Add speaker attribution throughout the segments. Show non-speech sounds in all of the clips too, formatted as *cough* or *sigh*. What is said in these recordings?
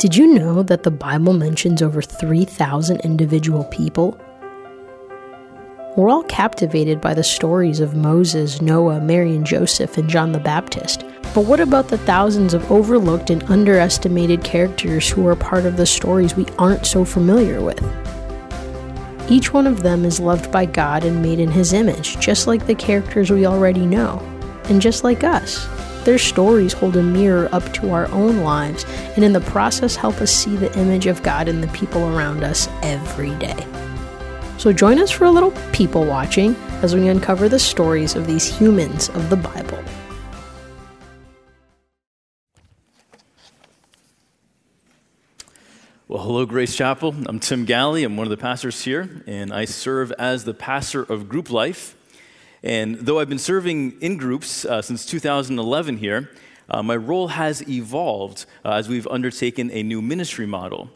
Speaker 1: Did you know that the Bible mentions over 3,000 individual people? We're all captivated by the stories of Moses, Noah, Mary and Joseph, and John the Baptist. But what about the thousands of overlooked and underestimated characters who are part of the stories we aren't so familiar with? Each one of them is loved by God and made in His image, just like the characters we already know, and just like us. Their stories hold a mirror up to our own lives, and in the process, help us see the image of God in the people around us every day. So join us for a little people watching as we uncover the stories of these humans of the Bible.
Speaker 2: Well, hello, Grace Chapel. I'm Tim Galley. I'm one of the pastors here, and I serve as the pastor of Group Life. And though I've been serving in groups uh, since 2011 here, uh, my role has evolved uh, as we've undertaken a new ministry model.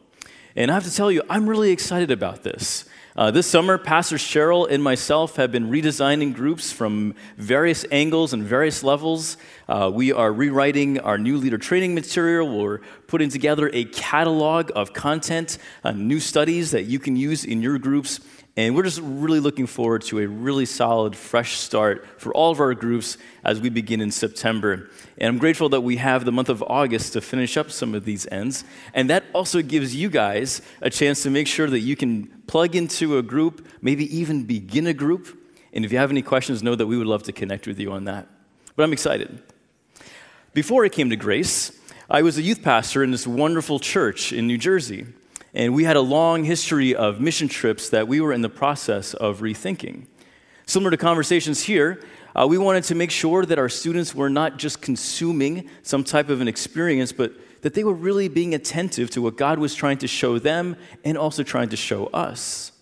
Speaker 2: And I have to tell you, I'm really excited about this. Uh, this summer, Pastor Cheryl and myself have been redesigning groups from various angles and various levels. Uh, we are rewriting our new leader training material. We're putting together a catalog of content, uh, new studies that you can use in your groups. And we're just really looking forward to a really solid, fresh start for all of our groups as we begin in September. And I'm grateful that we have the month of August to finish up some of these ends. And that also gives you guys a chance to make sure that you can plug into a group, maybe even begin a group. And if you have any questions, know that we would love to connect with you on that. But I'm excited. Before I came to Grace, I was a youth pastor in this wonderful church in New Jersey. And we had a long history of mission trips that we were in the process of rethinking. Similar to conversations here, uh, we wanted to make sure that our students were not just consuming some type of an experience, but that they were really being attentive to what God was trying to show them and also trying to show us.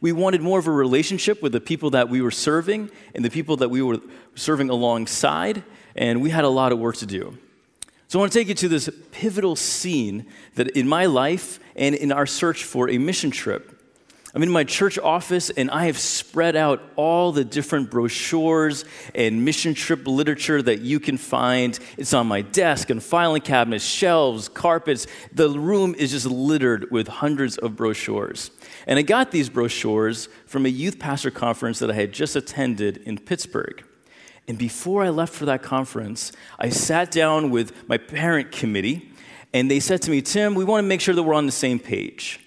Speaker 2: We wanted more of a relationship with the people that we were serving and the people that we were serving alongside, and we had a lot of work to do. So I want to take you to this pivotal scene that in my life and in our search for a mission trip. I'm in my church office and I have spread out all the different brochures and mission trip literature that you can find. It's on my desk and filing cabinets, shelves, carpets. The room is just littered with hundreds of brochures. And I got these brochures from a youth pastor conference that I had just attended in Pittsburgh. And before I left for that conference, I sat down with my parent committee, and they said to me, Tim, we want to make sure that we're on the same page.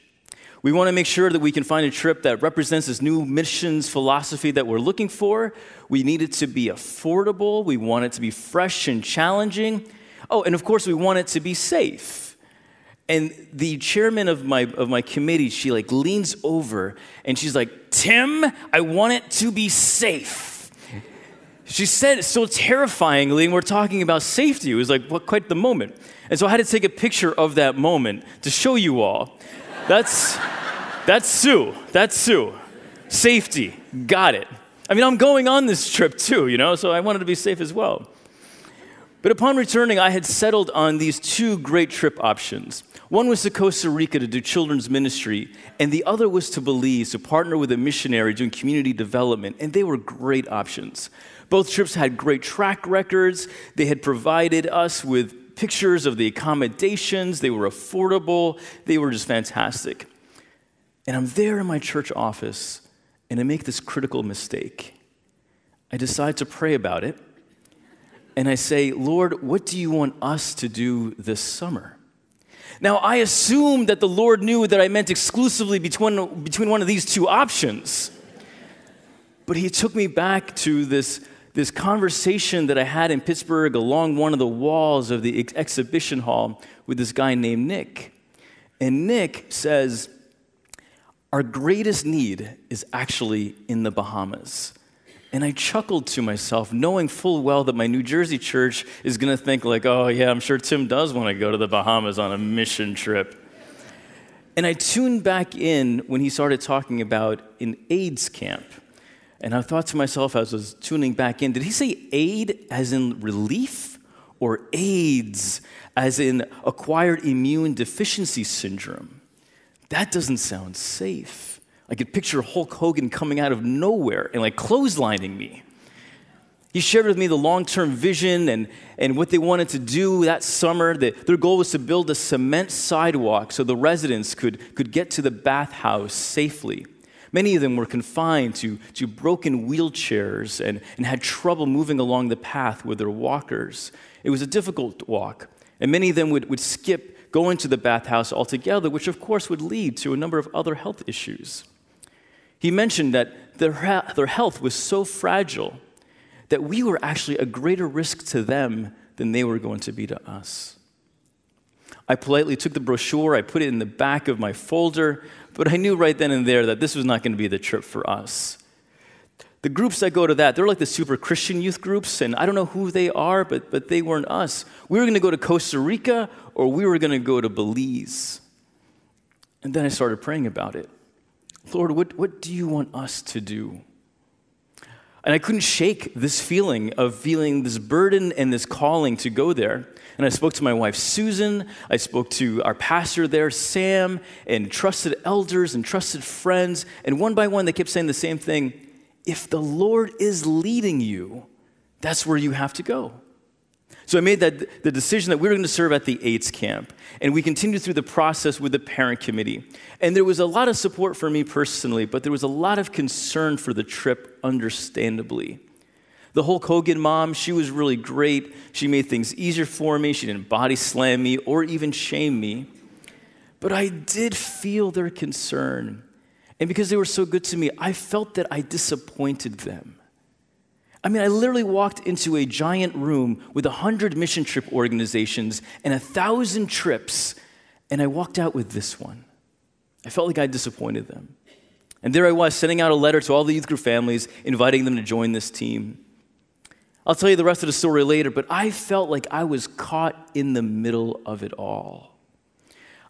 Speaker 2: We want to make sure that we can find a trip that represents this new missions philosophy that we're looking for. We need it to be affordable. We want it to be fresh and challenging. Oh, and of course, we want it to be safe. And the chairman of my, of my committee, she like leans over and she's like, Tim, I want it to be safe. She said so terrifyingly, and we're talking about safety. It was like what, quite the moment. And so I had to take a picture of that moment to show you all. That's, that's Sue. That's Sue. Safety. Got it. I mean, I'm going on this trip too, you know, so I wanted to be safe as well. But upon returning, I had settled on these two great trip options. One was to Costa Rica to do children's ministry, and the other was to Belize to partner with a missionary doing community development, and they were great options. Both trips had great track records. They had provided us with pictures of the accommodations. They were affordable. They were just fantastic. And I'm there in my church office, and I make this critical mistake. I decide to pray about it, and I say, Lord, what do you want us to do this summer? Now, I assumed that the Lord knew that I meant exclusively between, between one of these two options. But he took me back to this this conversation that I had in Pittsburgh along one of the walls of the ex- exhibition hall with this guy named Nick. And Nick says, Our greatest need is actually in the Bahamas. And I chuckled to myself, knowing full well that my New Jersey church is going to think, like, oh, yeah, I'm sure Tim does want to go to the Bahamas on a mission trip. And I tuned back in when he started talking about an AIDS camp. And I thought to myself as I was tuning back in, did he say aid as in relief or AIDS as in acquired immune deficiency syndrome? That doesn't sound safe. I could picture Hulk Hogan coming out of nowhere and like clotheslining me. He shared with me the long term vision and, and what they wanted to do that summer. That their goal was to build a cement sidewalk so the residents could, could get to the bathhouse safely. Many of them were confined to, to broken wheelchairs and, and had trouble moving along the path with their walkers. It was a difficult walk, and many of them would, would skip going to the bathhouse altogether, which of course would lead to a number of other health issues. He mentioned that their, their health was so fragile that we were actually a greater risk to them than they were going to be to us. I politely took the brochure, I put it in the back of my folder, but I knew right then and there that this was not going to be the trip for us. The groups that go to that, they're like the super Christian youth groups, and I don't know who they are, but, but they weren't us. We were going to go to Costa Rica or we were going to go to Belize. And then I started praying about it. Lord, what, what do you want us to do? And I couldn't shake this feeling of feeling this burden and this calling to go there. And I spoke to my wife, Susan. I spoke to our pastor there, Sam, and trusted elders and trusted friends. And one by one, they kept saying the same thing if the Lord is leading you, that's where you have to go. So I made that, the decision that we were going to serve at the AIDS camp. And we continued through the process with the parent committee. And there was a lot of support for me personally, but there was a lot of concern for the trip, understandably. The Hulk Hogan mom, she was really great. She made things easier for me. She didn't body slam me or even shame me. But I did feel their concern. And because they were so good to me, I felt that I disappointed them. I mean, I literally walked into a giant room with a hundred mission trip organizations and a thousand trips, and I walked out with this one. I felt like I disappointed them. And there I was, sending out a letter to all the youth group families, inviting them to join this team. I'll tell you the rest of the story later, but I felt like I was caught in the middle of it all.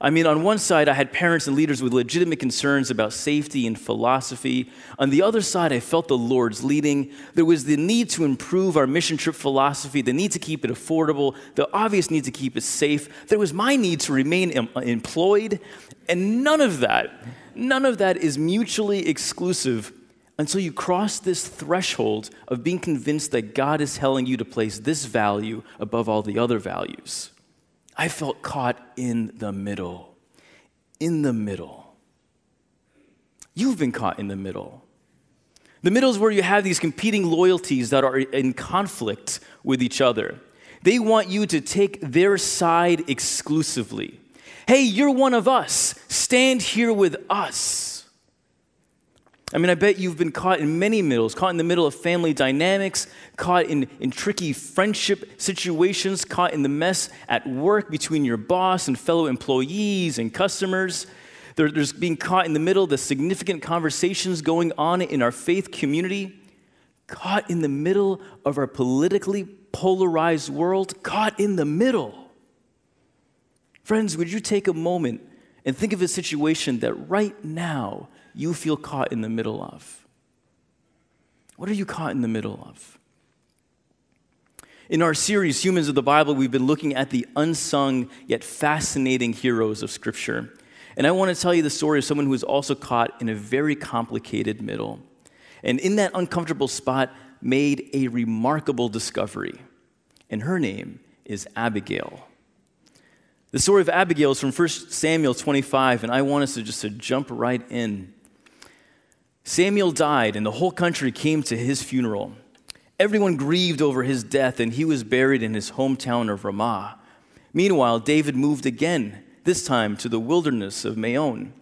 Speaker 2: I mean, on one side, I had parents and leaders with legitimate concerns about safety and philosophy. On the other side, I felt the Lord's leading. There was the need to improve our mission trip philosophy, the need to keep it affordable, the obvious need to keep it safe. There was my need to remain em- employed. And none of that, none of that is mutually exclusive until you cross this threshold of being convinced that God is telling you to place this value above all the other values. I felt caught in the middle. In the middle. You've been caught in the middle. The middle is where you have these competing loyalties that are in conflict with each other. They want you to take their side exclusively. Hey, you're one of us. Stand here with us. I mean, I bet you've been caught in many middles, caught in the middle of family dynamics, caught in, in tricky friendship situations, caught in the mess at work between your boss and fellow employees and customers. There, there's being caught in the middle of the significant conversations going on in our faith community, caught in the middle of our politically polarized world, caught in the middle. Friends, would you take a moment and think of a situation that right now you feel caught in the middle of? What are you caught in the middle of? In our series, Humans of the Bible, we've been looking at the unsung yet fascinating heroes of Scripture. And I want to tell you the story of someone who was also caught in a very complicated middle. And in that uncomfortable spot, made a remarkable discovery. And her name is Abigail. The story of Abigail is from 1 Samuel 25, and I want us to just to jump right in. Samuel died, and the whole country came to his funeral. Everyone grieved over his death, and he was buried in his hometown of Ramah. Meanwhile, David moved again, this time to the wilderness of Maon.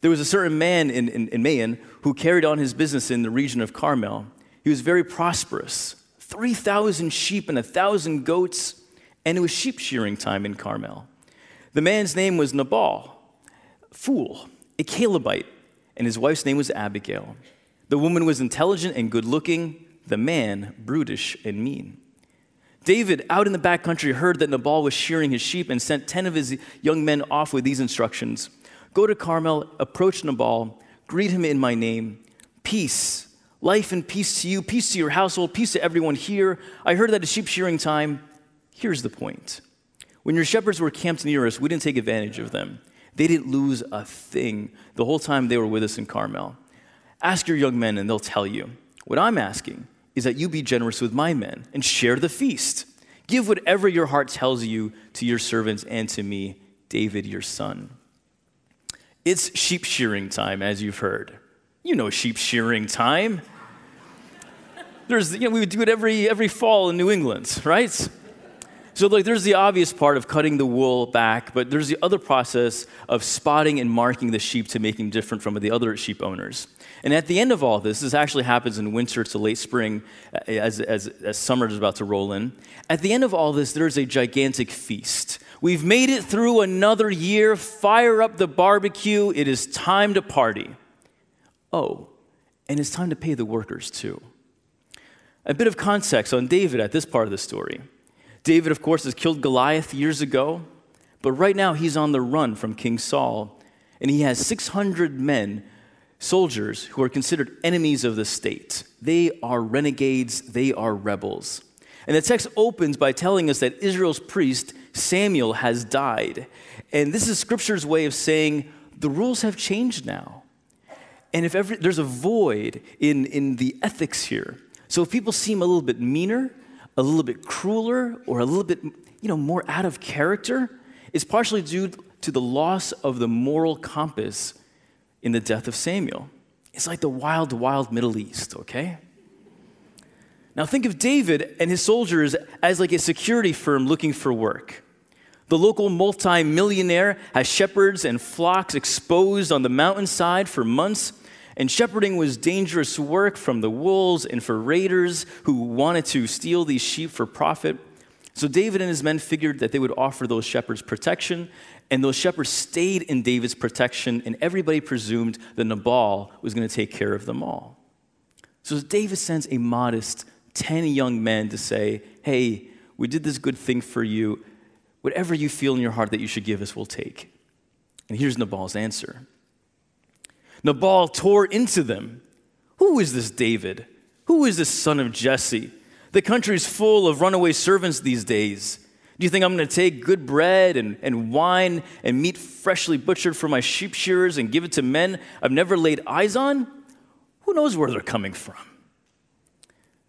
Speaker 2: There was a certain man in, in, in Maon who carried on his business in the region of Carmel. He was very prosperous 3,000 sheep and 1,000 goats, and it was sheep shearing time in Carmel. The man's name was Nabal, fool, a Calebite and his wife's name was Abigail. The woman was intelligent and good looking, the man brutish and mean. David, out in the back country, heard that Nabal was shearing his sheep and sent 10 of his young men off with these instructions Go to Carmel, approach Nabal, greet him in my name. Peace, life and peace to you, peace to your household, peace to everyone here. I heard that it's sheep shearing time. Here's the point. When your shepherds were camped near us, we didn't take advantage of them. They didn't lose a thing the whole time they were with us in Carmel. Ask your young men, and they'll tell you. What I'm asking is that you be generous with my men and share the feast. Give whatever your heart tells you to your servants and to me, David, your son. It's sheep shearing time, as you've heard. You know sheep shearing time. There's, you know, we would do it every, every fall in New England, right? So, like, there's the obvious part of cutting the wool back, but there's the other process of spotting and marking the sheep to make them different from the other sheep owners. And at the end of all this, this actually happens in winter to late spring uh, as, as, as summer is about to roll in. At the end of all this, there's a gigantic feast. We've made it through another year. Fire up the barbecue. It is time to party. Oh, and it's time to pay the workers too. A bit of context on David at this part of the story. David, of course, has killed Goliath years ago, but right now he's on the run from King Saul, and he has 600 men, soldiers, who are considered enemies of the state. They are renegades, they are rebels. And the text opens by telling us that Israel's priest, Samuel, has died. And this is Scripture's way of saying the rules have changed now. And if every, there's a void in, in the ethics here, so if people seem a little bit meaner, a little bit crueler or a little bit you know, more out of character is partially due to the loss of the moral compass in the death of Samuel. It's like the wild, wild Middle East, okay? Now think of David and his soldiers as like a security firm looking for work. The local multi-millionaire has shepherds and flocks exposed on the mountainside for months and shepherding was dangerous work from the wolves and for raiders who wanted to steal these sheep for profit. So David and his men figured that they would offer those shepherds protection, and those shepherds stayed in David's protection, and everybody presumed that Nabal was going to take care of them all. So David sends a modest 10 young men to say, Hey, we did this good thing for you. Whatever you feel in your heart that you should give us, we'll take. And here's Nabal's answer Nabal tore into them. Who is this David? Who is this son of Jesse? The country's full of runaway servants these days. Do you think I'm going to take good bread and, and wine and meat freshly butchered for my sheep shearers and give it to men I've never laid eyes on? Who knows where they're coming from?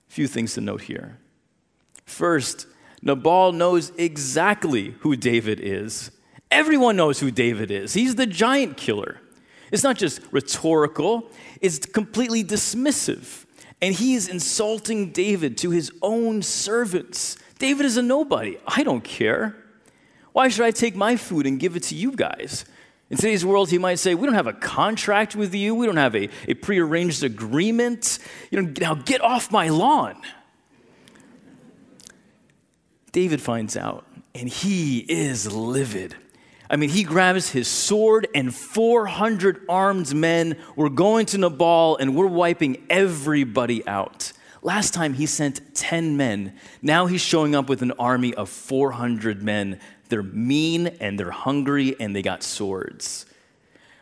Speaker 2: A few things to note here. First, Nabal knows exactly who David is. Everyone knows who David is. He's the giant killer. It's not just rhetorical, it's completely dismissive. And he is insulting David to his own servants. David is a nobody. I don't care. Why should I take my food and give it to you guys? In today's world, he might say, We don't have a contract with you. We don't have a, a prearranged agreement. You know, now get off my lawn. David finds out, and he is livid. I mean, he grabs his sword, and 400 armed men were going to Nabal, and we're wiping everybody out. Last time he sent 10 men. Now he's showing up with an army of 400 men. They're mean and they're hungry and they got swords.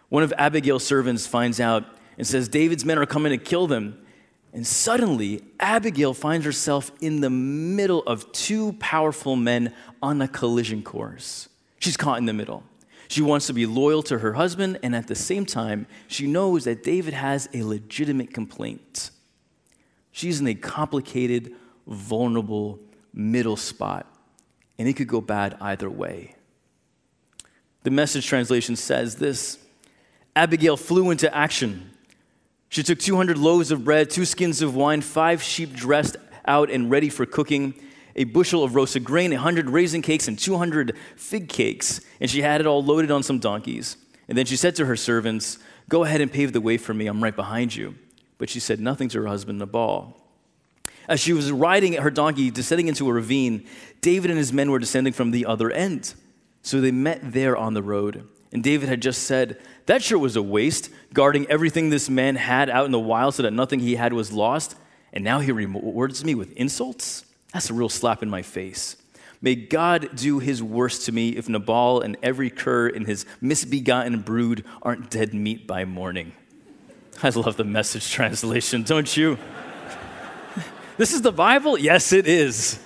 Speaker 2: One of Abigail's servants finds out and says, David's men are coming to kill them. And suddenly, Abigail finds herself in the middle of two powerful men on a collision course. She's caught in the middle. She wants to be loyal to her husband, and at the same time, she knows that David has a legitimate complaint. She's in a complicated, vulnerable middle spot, and it could go bad either way. The message translation says this Abigail flew into action. She took 200 loaves of bread, two skins of wine, five sheep dressed out and ready for cooking a bushel of roasted grain, a hundred raisin cakes, and 200 fig cakes. And she had it all loaded on some donkeys. And then she said to her servants, Go ahead and pave the way for me. I'm right behind you. But she said nothing to her husband Nabal. As she was riding her donkey, descending into a ravine, David and his men were descending from the other end. So they met there on the road. And David had just said, That sure was a waste, guarding everything this man had out in the wild so that nothing he had was lost. And now he rewards me with insults? That's a real slap in my face. May God do his worst to me if Nabal and every cur in his misbegotten brood aren't dead meat by morning. I love the message translation, don't you? this is the Bible? Yes, it is.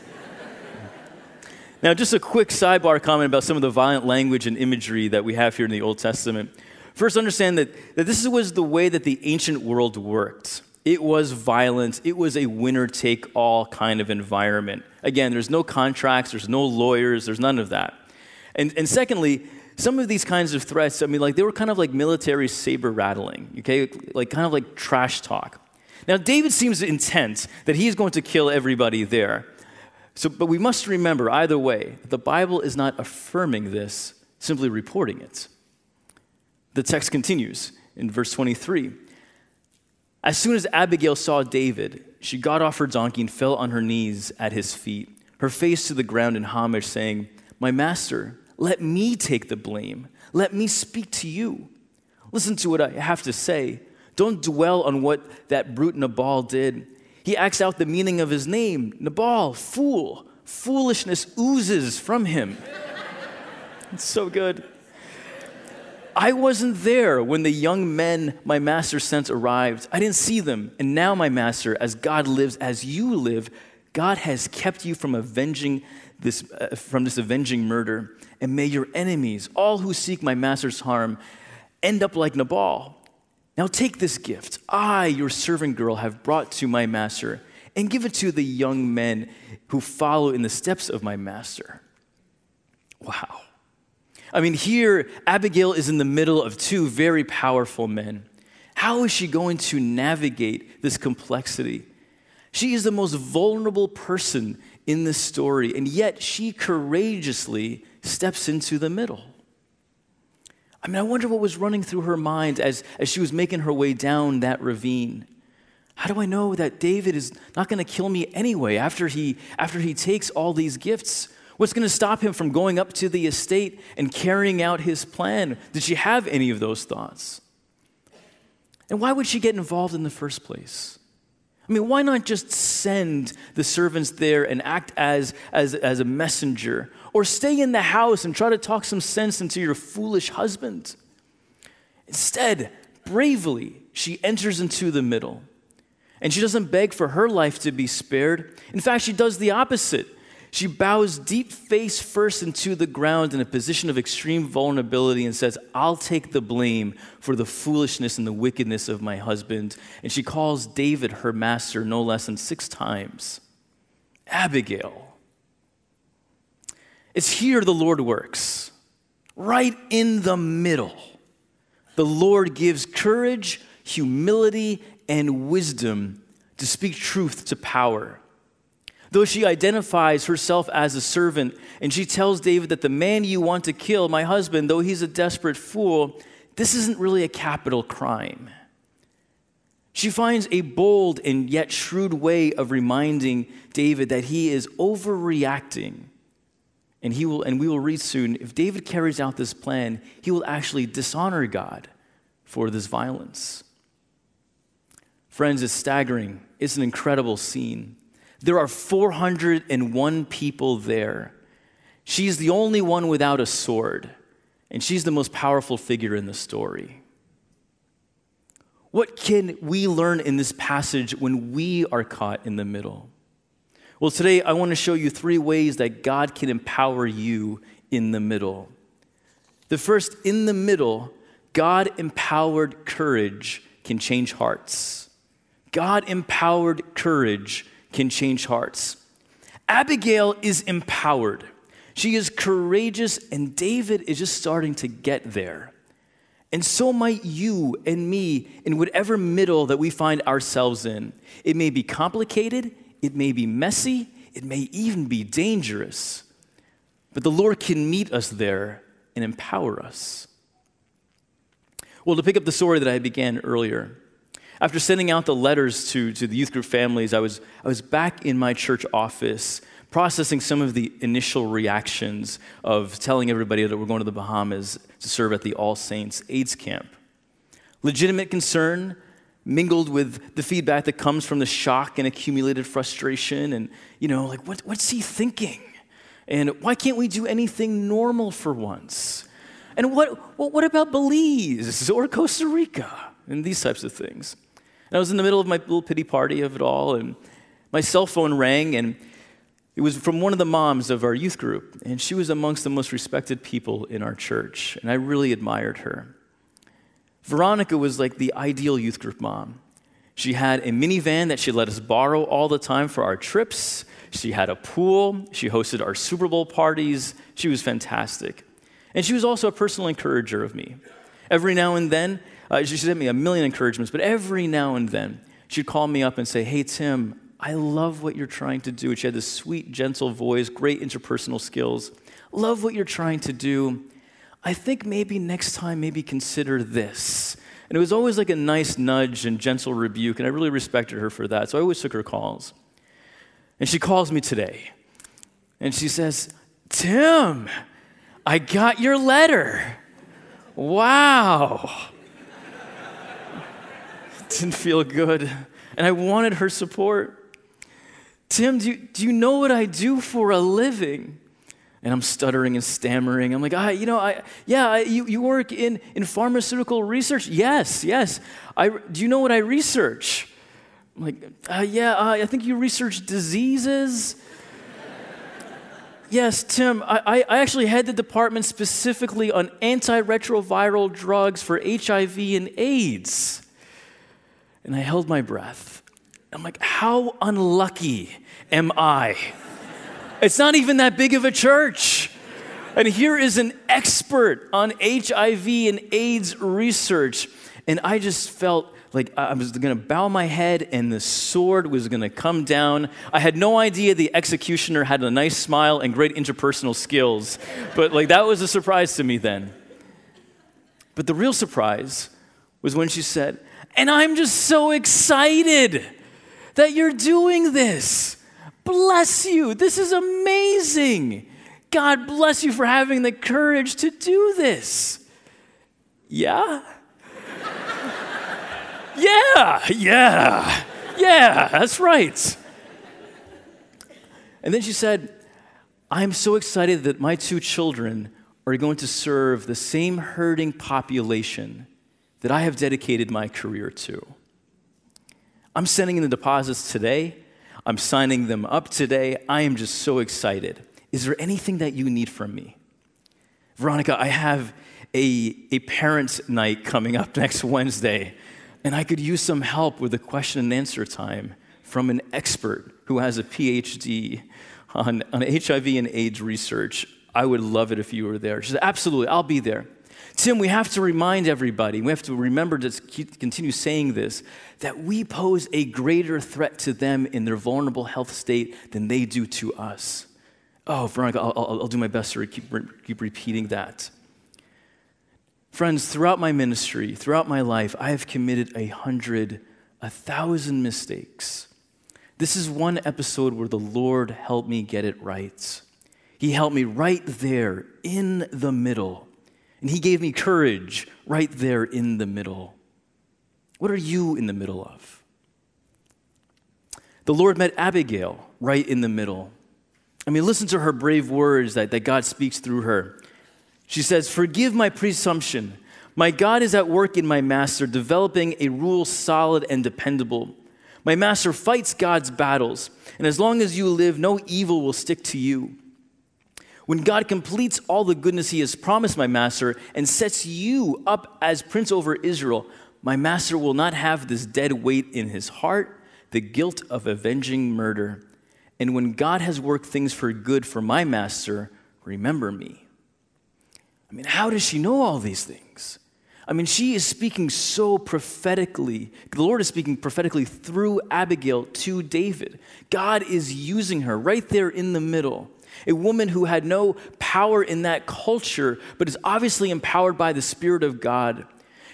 Speaker 2: Now, just a quick sidebar comment about some of the violent language and imagery that we have here in the Old Testament. First, understand that, that this was the way that the ancient world worked. It was violent. It was a winner take all kind of environment. Again, there's no contracts, there's no lawyers, there's none of that. And, and secondly, some of these kinds of threats, I mean, like they were kind of like military saber rattling, okay? Like kind of like trash talk. Now, David seems intent that he's going to kill everybody there. So, but we must remember, either way, the Bible is not affirming this, simply reporting it. The text continues in verse 23. As soon as Abigail saw David, she got off her donkey and fell on her knees at his feet, her face to the ground in homage, saying, My master, let me take the blame. Let me speak to you. Listen to what I have to say. Don't dwell on what that brute Nabal did. He acts out the meaning of his name Nabal, fool. Foolishness oozes from him. *laughs* it's so good. I wasn't there when the young men my master sent arrived. I didn't see them. And now, my master, as God lives, as you live, God has kept you from avenging this, uh, from this avenging murder. And may your enemies, all who seek my master's harm, end up like Nabal. Now take this gift I, your servant girl, have brought to my master, and give it to the young men who follow in the steps of my master. Wow. I mean, here, Abigail is in the middle of two very powerful men. How is she going to navigate this complexity? She is the most vulnerable person in this story, and yet she courageously steps into the middle. I mean, I wonder what was running through her mind as, as she was making her way down that ravine. How do I know that David is not going to kill me anyway after he, after he takes all these gifts? What's going to stop him from going up to the estate and carrying out his plan? Did she have any of those thoughts? And why would she get involved in the first place? I mean, why not just send the servants there and act as, as, as a messenger? Or stay in the house and try to talk some sense into your foolish husband? Instead, bravely, she enters into the middle. And she doesn't beg for her life to be spared. In fact, she does the opposite. She bows deep face first into the ground in a position of extreme vulnerability and says, I'll take the blame for the foolishness and the wickedness of my husband. And she calls David her master no less than six times. Abigail. It's here the Lord works, right in the middle. The Lord gives courage, humility, and wisdom to speak truth to power. Though she identifies herself as a servant, and she tells David that the man you want to kill, my husband, though he's a desperate fool, this isn't really a capital crime. She finds a bold and yet shrewd way of reminding David that he is overreacting. And, he will, and we will read soon if David carries out this plan, he will actually dishonor God for this violence. Friends, it's staggering. It's an incredible scene. There are 401 people there. She's the only one without a sword, and she's the most powerful figure in the story. What can we learn in this passage when we are caught in the middle? Well, today I want to show you three ways that God can empower you in the middle. The first, in the middle, God empowered courage can change hearts. God empowered courage can change hearts. Abigail is empowered. She is courageous, and David is just starting to get there. And so might you and me in whatever middle that we find ourselves in. It may be complicated, it may be messy, it may even be dangerous. But the Lord can meet us there and empower us. Well, to pick up the story that I began earlier, after sending out the letters to, to the youth group families, I was, I was back in my church office processing some of the initial reactions of telling everybody that we're going to the Bahamas to serve at the All Saints AIDS camp. Legitimate concern mingled with the feedback that comes from the shock and accumulated frustration and, you know, like, what, what's he thinking? And why can't we do anything normal for once? And what, what, what about Belize or Costa Rica? And these types of things. And I was in the middle of my little pity party of it all, and my cell phone rang, and it was from one of the moms of our youth group, and she was amongst the most respected people in our church, and I really admired her. Veronica was like the ideal youth group mom. She had a minivan that she let us borrow all the time for our trips. She had a pool. She hosted our Super Bowl parties. She was fantastic. And she was also a personal encourager of me. Every now and then, uh, she sent me a million encouragements, but every now and then, she'd call me up and say, Hey, Tim, I love what you're trying to do. She had this sweet, gentle voice, great interpersonal skills. Love what you're trying to do. I think maybe next time, maybe consider this. And it was always like a nice nudge and gentle rebuke, and I really respected her for that. So I always took her calls. And she calls me today, and she says, Tim, I got your letter. Wow. Didn't feel good. And I wanted her support. Tim, do you, do you know what I do for a living? And I'm stuttering and stammering. I'm like, ah, you know, I, yeah, I, you, you work in, in pharmaceutical research? Yes, yes. I, do you know what I research? I'm like, uh, yeah, I think you research diseases. *laughs* yes, Tim, I, I actually head the department specifically on antiretroviral drugs for HIV and AIDS. And I held my breath. I'm like, how unlucky am I? It's not even that big of a church. And here is an expert on HIV and AIDS research. And I just felt like I was going to bow my head and the sword was going to come down. I had no idea the executioner had a nice smile and great interpersonal skills. But like that was a surprise to me then. But the real surprise was when she said, "And I'm just so excited that you're doing this." Bless you. This is amazing. God bless you for having the courage to do this. Yeah? *laughs* yeah, yeah, yeah, that's right. And then she said, I'm so excited that my two children are going to serve the same hurting population that I have dedicated my career to. I'm sending in the deposits today. I'm signing them up today. I am just so excited. Is there anything that you need from me? Veronica, I have a, a parents' night coming up *laughs* next Wednesday, and I could use some help with a question and answer time from an expert who has a PhD on, on HIV and AIDS research. I would love it if you were there. She said, Absolutely, I'll be there. Tim, we have to remind everybody, we have to remember to continue saying this, that we pose a greater threat to them in their vulnerable health state than they do to us. Oh, Veronica, I'll, I'll, I'll do my best to keep, keep repeating that. Friends, throughout my ministry, throughout my life, I have committed a hundred, a thousand mistakes. This is one episode where the Lord helped me get it right. He helped me right there in the middle and He gave me courage right there in the middle. What are you in the middle of? The Lord met Abigail right in the middle. I mean, listen to her brave words that, that God speaks through her. She says, Forgive my presumption. My God is at work in my master, developing a rule solid and dependable. My master fights God's battles, and as long as you live, no evil will stick to you. When God completes all the goodness he has promised my master and sets you up as prince over Israel, my master will not have this dead weight in his heart, the guilt of avenging murder. And when God has worked things for good for my master, remember me. I mean, how does she know all these things? I mean, she is speaking so prophetically. The Lord is speaking prophetically through Abigail to David. God is using her right there in the middle a woman who had no power in that culture, but is obviously empowered by the Spirit of God.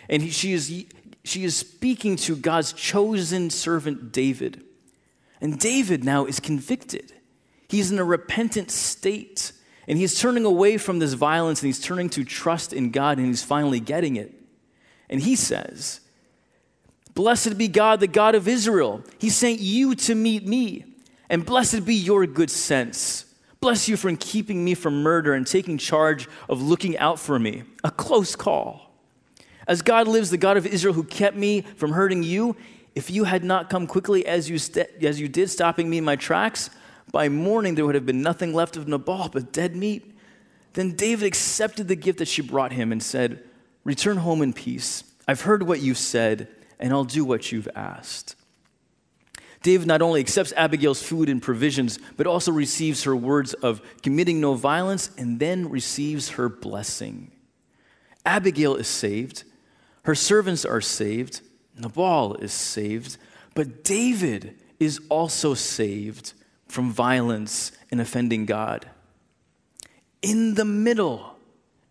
Speaker 2: And he, she, is, she is speaking to God's chosen servant, David. And David now is convicted. He's in a repentant state. And he's turning away from this violence and he's turning to trust in God and he's finally getting it. And he says, Blessed be God, the God of Israel. He sent you to meet me. And blessed be your good sense. Bless you for keeping me from murder and taking charge of looking out for me. A close call. As God lives, the God of Israel who kept me from hurting you, if you had not come quickly as you, st- as you did, stopping me in my tracks, by morning there would have been nothing left of Nabal but dead meat. Then David accepted the gift that she brought him and said, Return home in peace. I've heard what you've said, and I'll do what you've asked. David not only accepts Abigail's food and provisions, but also receives her words of committing no violence and then receives her blessing. Abigail is saved, her servants are saved, Nabal is saved, but David is also saved from violence and offending God. In the middle,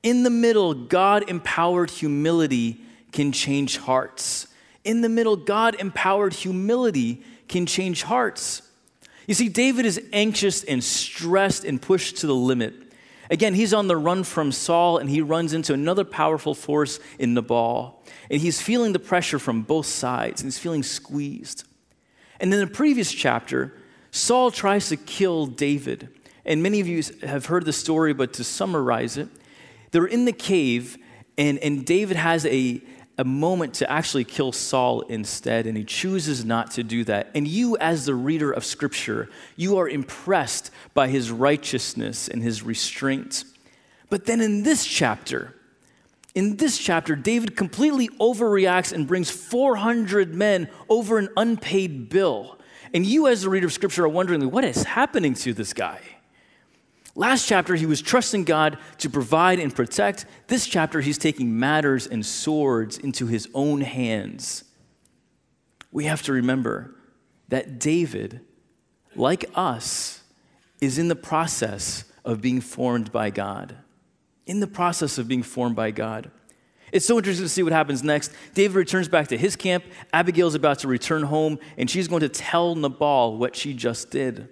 Speaker 2: in the middle, God empowered humility can change hearts. In the middle, God empowered humility can change hearts. You see, David is anxious and stressed and pushed to the limit. Again, he's on the run from Saul and he runs into another powerful force in Nabal. And he's feeling the pressure from both sides and he's feeling squeezed. And in the previous chapter, Saul tries to kill David. And many of you have heard the story, but to summarize it, they're in the cave, and, and David has a, a moment to actually kill Saul instead, and he chooses not to do that. And you, as the reader of Scripture, you are impressed by his righteousness and his restraint. But then in this chapter, in this chapter, David completely overreacts and brings 400 men over an unpaid bill. And you, as the reader of Scripture, are wondering what is happening to this guy? Last chapter, he was trusting God to provide and protect. This chapter, he's taking matters and swords into his own hands. We have to remember that David, like us, is in the process of being formed by God. In the process of being formed by God. It's so interesting to see what happens next. David returns back to his camp. Abigail's about to return home, and she's going to tell Nabal what she just did.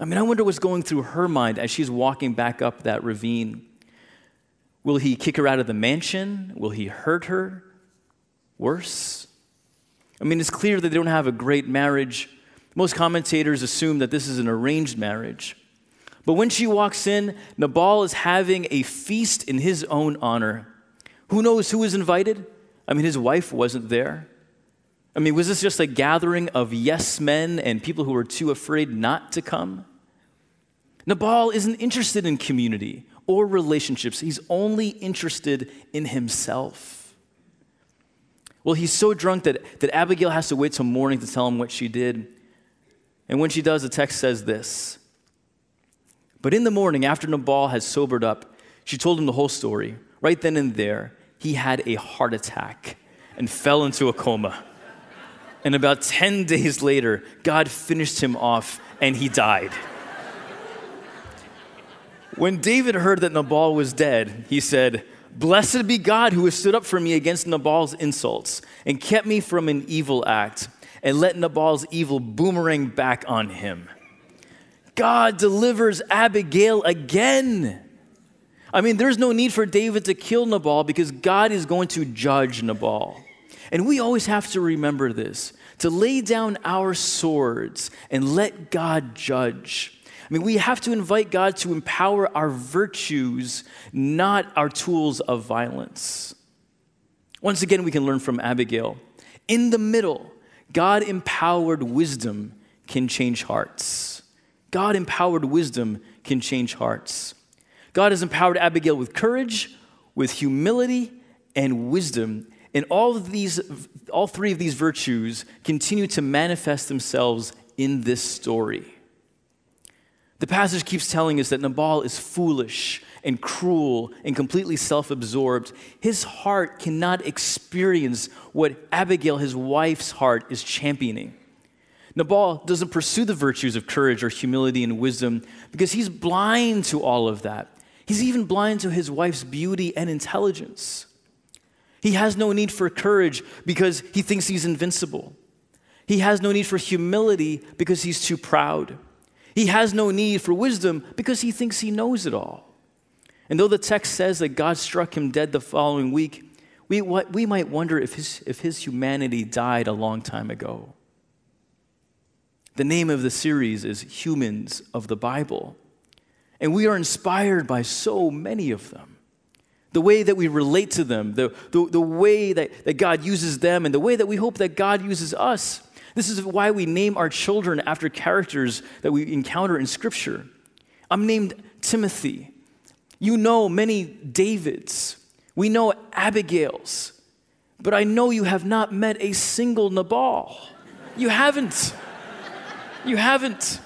Speaker 2: I mean, I wonder what's going through her mind as she's walking back up that ravine. Will he kick her out of the mansion? Will he hurt her? Worse? I mean, it's clear that they don't have a great marriage. Most commentators assume that this is an arranged marriage. But when she walks in, Nabal is having a feast in his own honor. Who knows who was invited? I mean, his wife wasn't there. I mean, was this just a gathering of yes men and people who were too afraid not to come? Nabal isn't interested in community or relationships, he's only interested in himself. Well, he's so drunk that, that Abigail has to wait till morning to tell him what she did. And when she does, the text says this But in the morning, after Nabal had sobered up, she told him the whole story. Right then and there, he had a heart attack and fell into a coma. And about 10 days later, God finished him off and he died. When David heard that Nabal was dead, he said, Blessed be God who has stood up for me against Nabal's insults and kept me from an evil act and let Nabal's evil boomerang back on him. God delivers Abigail again. I mean, there's no need for David to kill Nabal because God is going to judge Nabal. And we always have to remember this to lay down our swords and let God judge. I mean, we have to invite God to empower our virtues, not our tools of violence. Once again, we can learn from Abigail. In the middle, God empowered wisdom can change hearts. God empowered wisdom can change hearts. God has empowered Abigail with courage, with humility, and wisdom. And all of these, all three of these virtues continue to manifest themselves in this story. The passage keeps telling us that Nabal is foolish and cruel and completely self absorbed. His heart cannot experience what Abigail, his wife's heart, is championing. Nabal doesn't pursue the virtues of courage or humility and wisdom because he's blind to all of that. He's even blind to his wife's beauty and intelligence. He has no need for courage because he thinks he's invincible. He has no need for humility because he's too proud. He has no need for wisdom because he thinks he knows it all. And though the text says that God struck him dead the following week, we, we might wonder if his, if his humanity died a long time ago. The name of the series is Humans of the Bible. And we are inspired by so many of them. The way that we relate to them, the, the, the way that, that God uses them, and the way that we hope that God uses us. This is why we name our children after characters that we encounter in Scripture. I'm named Timothy. You know many Davids. We know Abigails. but I know you have not met a single Nabal. You haven't. You haven't.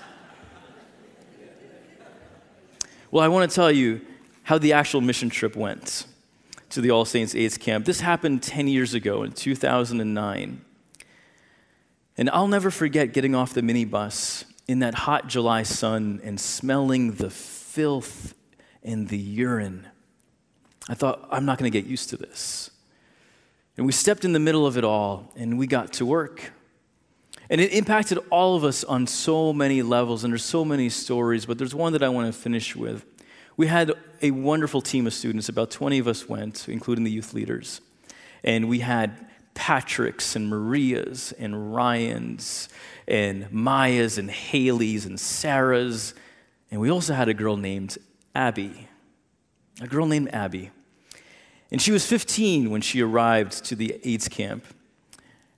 Speaker 2: Well, I want to tell you how the actual mission trip went to the All Saints AIDS camp. This happened 10 years ago in 2009. And I'll never forget getting off the minibus in that hot July sun and smelling the filth and the urine. I thought, I'm not going to get used to this. And we stepped in the middle of it all and we got to work. And it impacted all of us on so many levels, and there's so many stories, but there's one that I want to finish with. We had a wonderful team of students, about 20 of us went, including the youth leaders. And we had Patrick's and Maria's and Ryan's and Maya's and Haley's and Sarah's. And we also had a girl named Abby. A girl named Abby. And she was 15 when she arrived to the AIDS camp.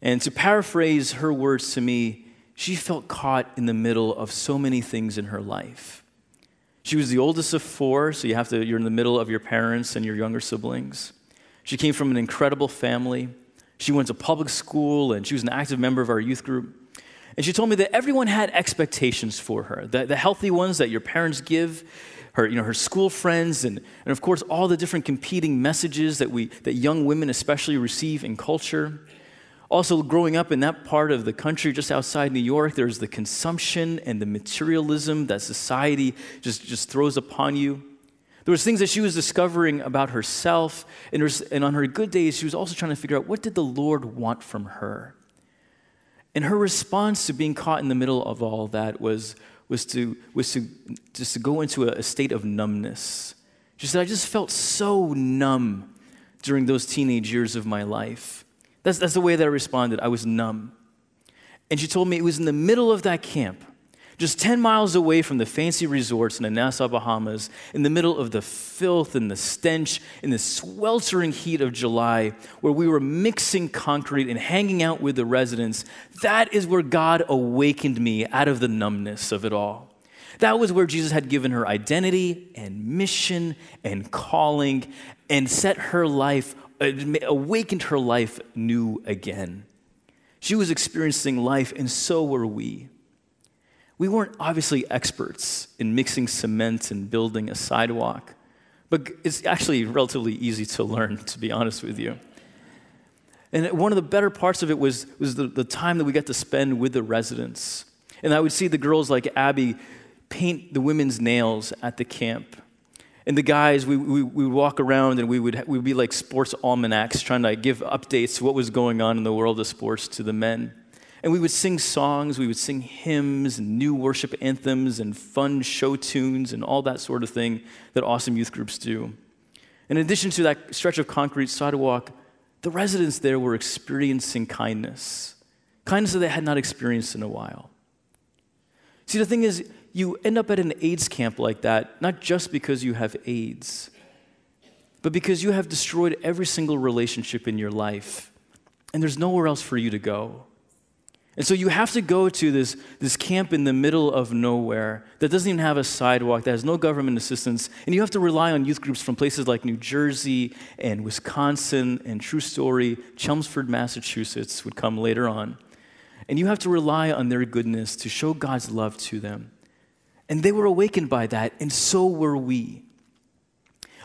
Speaker 2: And to paraphrase her words to me, she felt caught in the middle of so many things in her life. She was the oldest of four, so you have to, you're in the middle of your parents and your younger siblings. She came from an incredible family. She went to public school and she was an active member of our youth group. And she told me that everyone had expectations for her, the, the healthy ones that your parents give, her, you know, her school friends, and, and of course, all the different competing messages that, we, that young women especially receive in culture. Also, growing up in that part of the country just outside New York, there's the consumption and the materialism that society just, just throws upon you. There was things that she was discovering about herself, and, was, and on her good days, she was also trying to figure out what did the Lord want from her. And her response to being caught in the middle of all that was, was, to, was to just to go into a, a state of numbness. She said, I just felt so numb during those teenage years of my life. That's, that's the way that I responded. I was numb. And she told me it was in the middle of that camp just 10 miles away from the fancy resorts in the Nassau Bahamas, in the middle of the filth and the stench, in the sweltering heat of July, where we were mixing concrete and hanging out with the residents, that is where God awakened me out of the numbness of it all. That was where Jesus had given her identity and mission and calling and set her life, uh, awakened her life new again. She was experiencing life, and so were we. We weren't obviously experts in mixing cement and building a sidewalk, but it's actually relatively easy to learn, *laughs* to be honest with you. And one of the better parts of it was, was the, the time that we got to spend with the residents. And I would see the girls like Abby paint the women's nails at the camp. And the guys, we, we, we would walk around and we would, we would be like sports almanacs trying to give updates to what was going on in the world of sports to the men. And we would sing songs, we would sing hymns and new worship anthems and fun show tunes and all that sort of thing that awesome youth groups do. In addition to that stretch of concrete sidewalk, the residents there were experiencing kindness, kindness that they had not experienced in a while. See, the thing is, you end up at an AIDS camp like that, not just because you have AIDS, but because you have destroyed every single relationship in your life, and there's nowhere else for you to go. And so you have to go to this, this camp in the middle of nowhere that doesn't even have a sidewalk, that has no government assistance, and you have to rely on youth groups from places like New Jersey and Wisconsin and True Story, Chelmsford, Massachusetts would come later on. And you have to rely on their goodness to show God's love to them. And they were awakened by that, and so were we.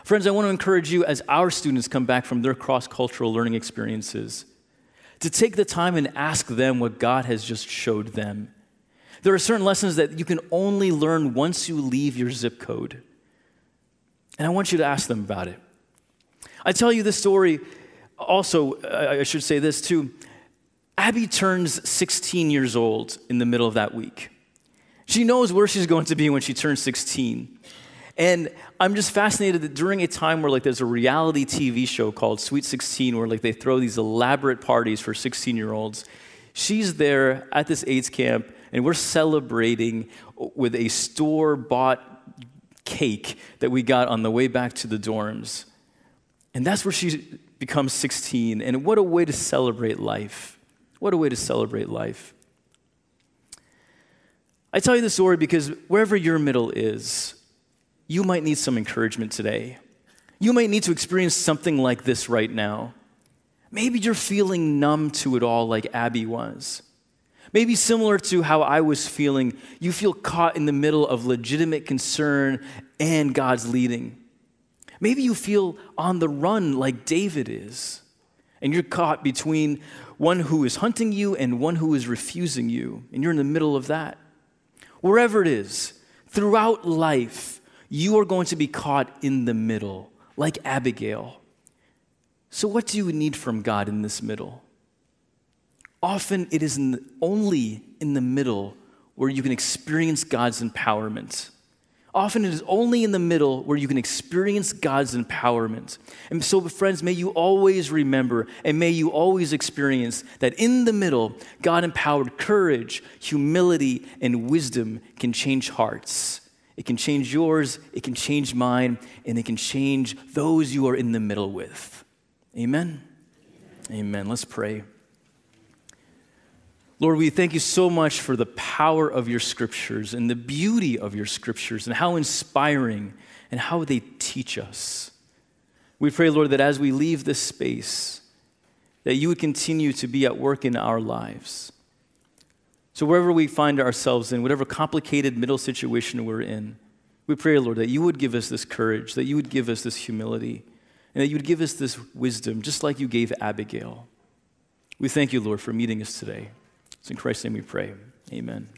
Speaker 2: Friends, I want to encourage you as our students come back from their cross cultural learning experiences to take the time and ask them what God has just showed them. There are certain lessons that you can only learn once you leave your zip code. And I want you to ask them about it. I tell you this story also, I should say this too. Abby turns 16 years old in the middle of that week. She knows where she's going to be when she turns 16. And I'm just fascinated that during a time where like there's a reality TV show called Sweet 16 where like they throw these elaborate parties for 16 year olds, she's there at this AIDS camp and we're celebrating with a store bought cake that we got on the way back to the dorms. And that's where she becomes 16. And what a way to celebrate life! What a way to celebrate life. I tell you the story because wherever your middle is, you might need some encouragement today. You might need to experience something like this right now. Maybe you're feeling numb to it all like Abby was. Maybe similar to how I was feeling, you feel caught in the middle of legitimate concern and God's leading. Maybe you feel on the run like David is, and you're caught between one who is hunting you and one who is refusing you, and you're in the middle of that. Wherever it is, throughout life, you are going to be caught in the middle, like Abigail. So, what do you need from God in this middle? Often it is in the, only in the middle where you can experience God's empowerment. Often it is only in the middle where you can experience God's empowerment. And so, friends, may you always remember and may you always experience that in the middle, God empowered courage, humility, and wisdom can change hearts. It can change yours, it can change mine, and it can change those you are in the middle with. Amen. Amen. Amen. Let's pray. Lord, we thank you so much for the power of your scriptures and the beauty of your scriptures and how inspiring and how they teach us. We pray, Lord, that as we leave this space, that you would continue to be at work in our lives. So, wherever we find ourselves in, whatever complicated middle situation we're in, we pray, Lord, that you would give us this courage, that you would give us this humility, and that you would give us this wisdom, just like you gave Abigail. We thank you, Lord, for meeting us today. It's in Christ's name we pray. Amen.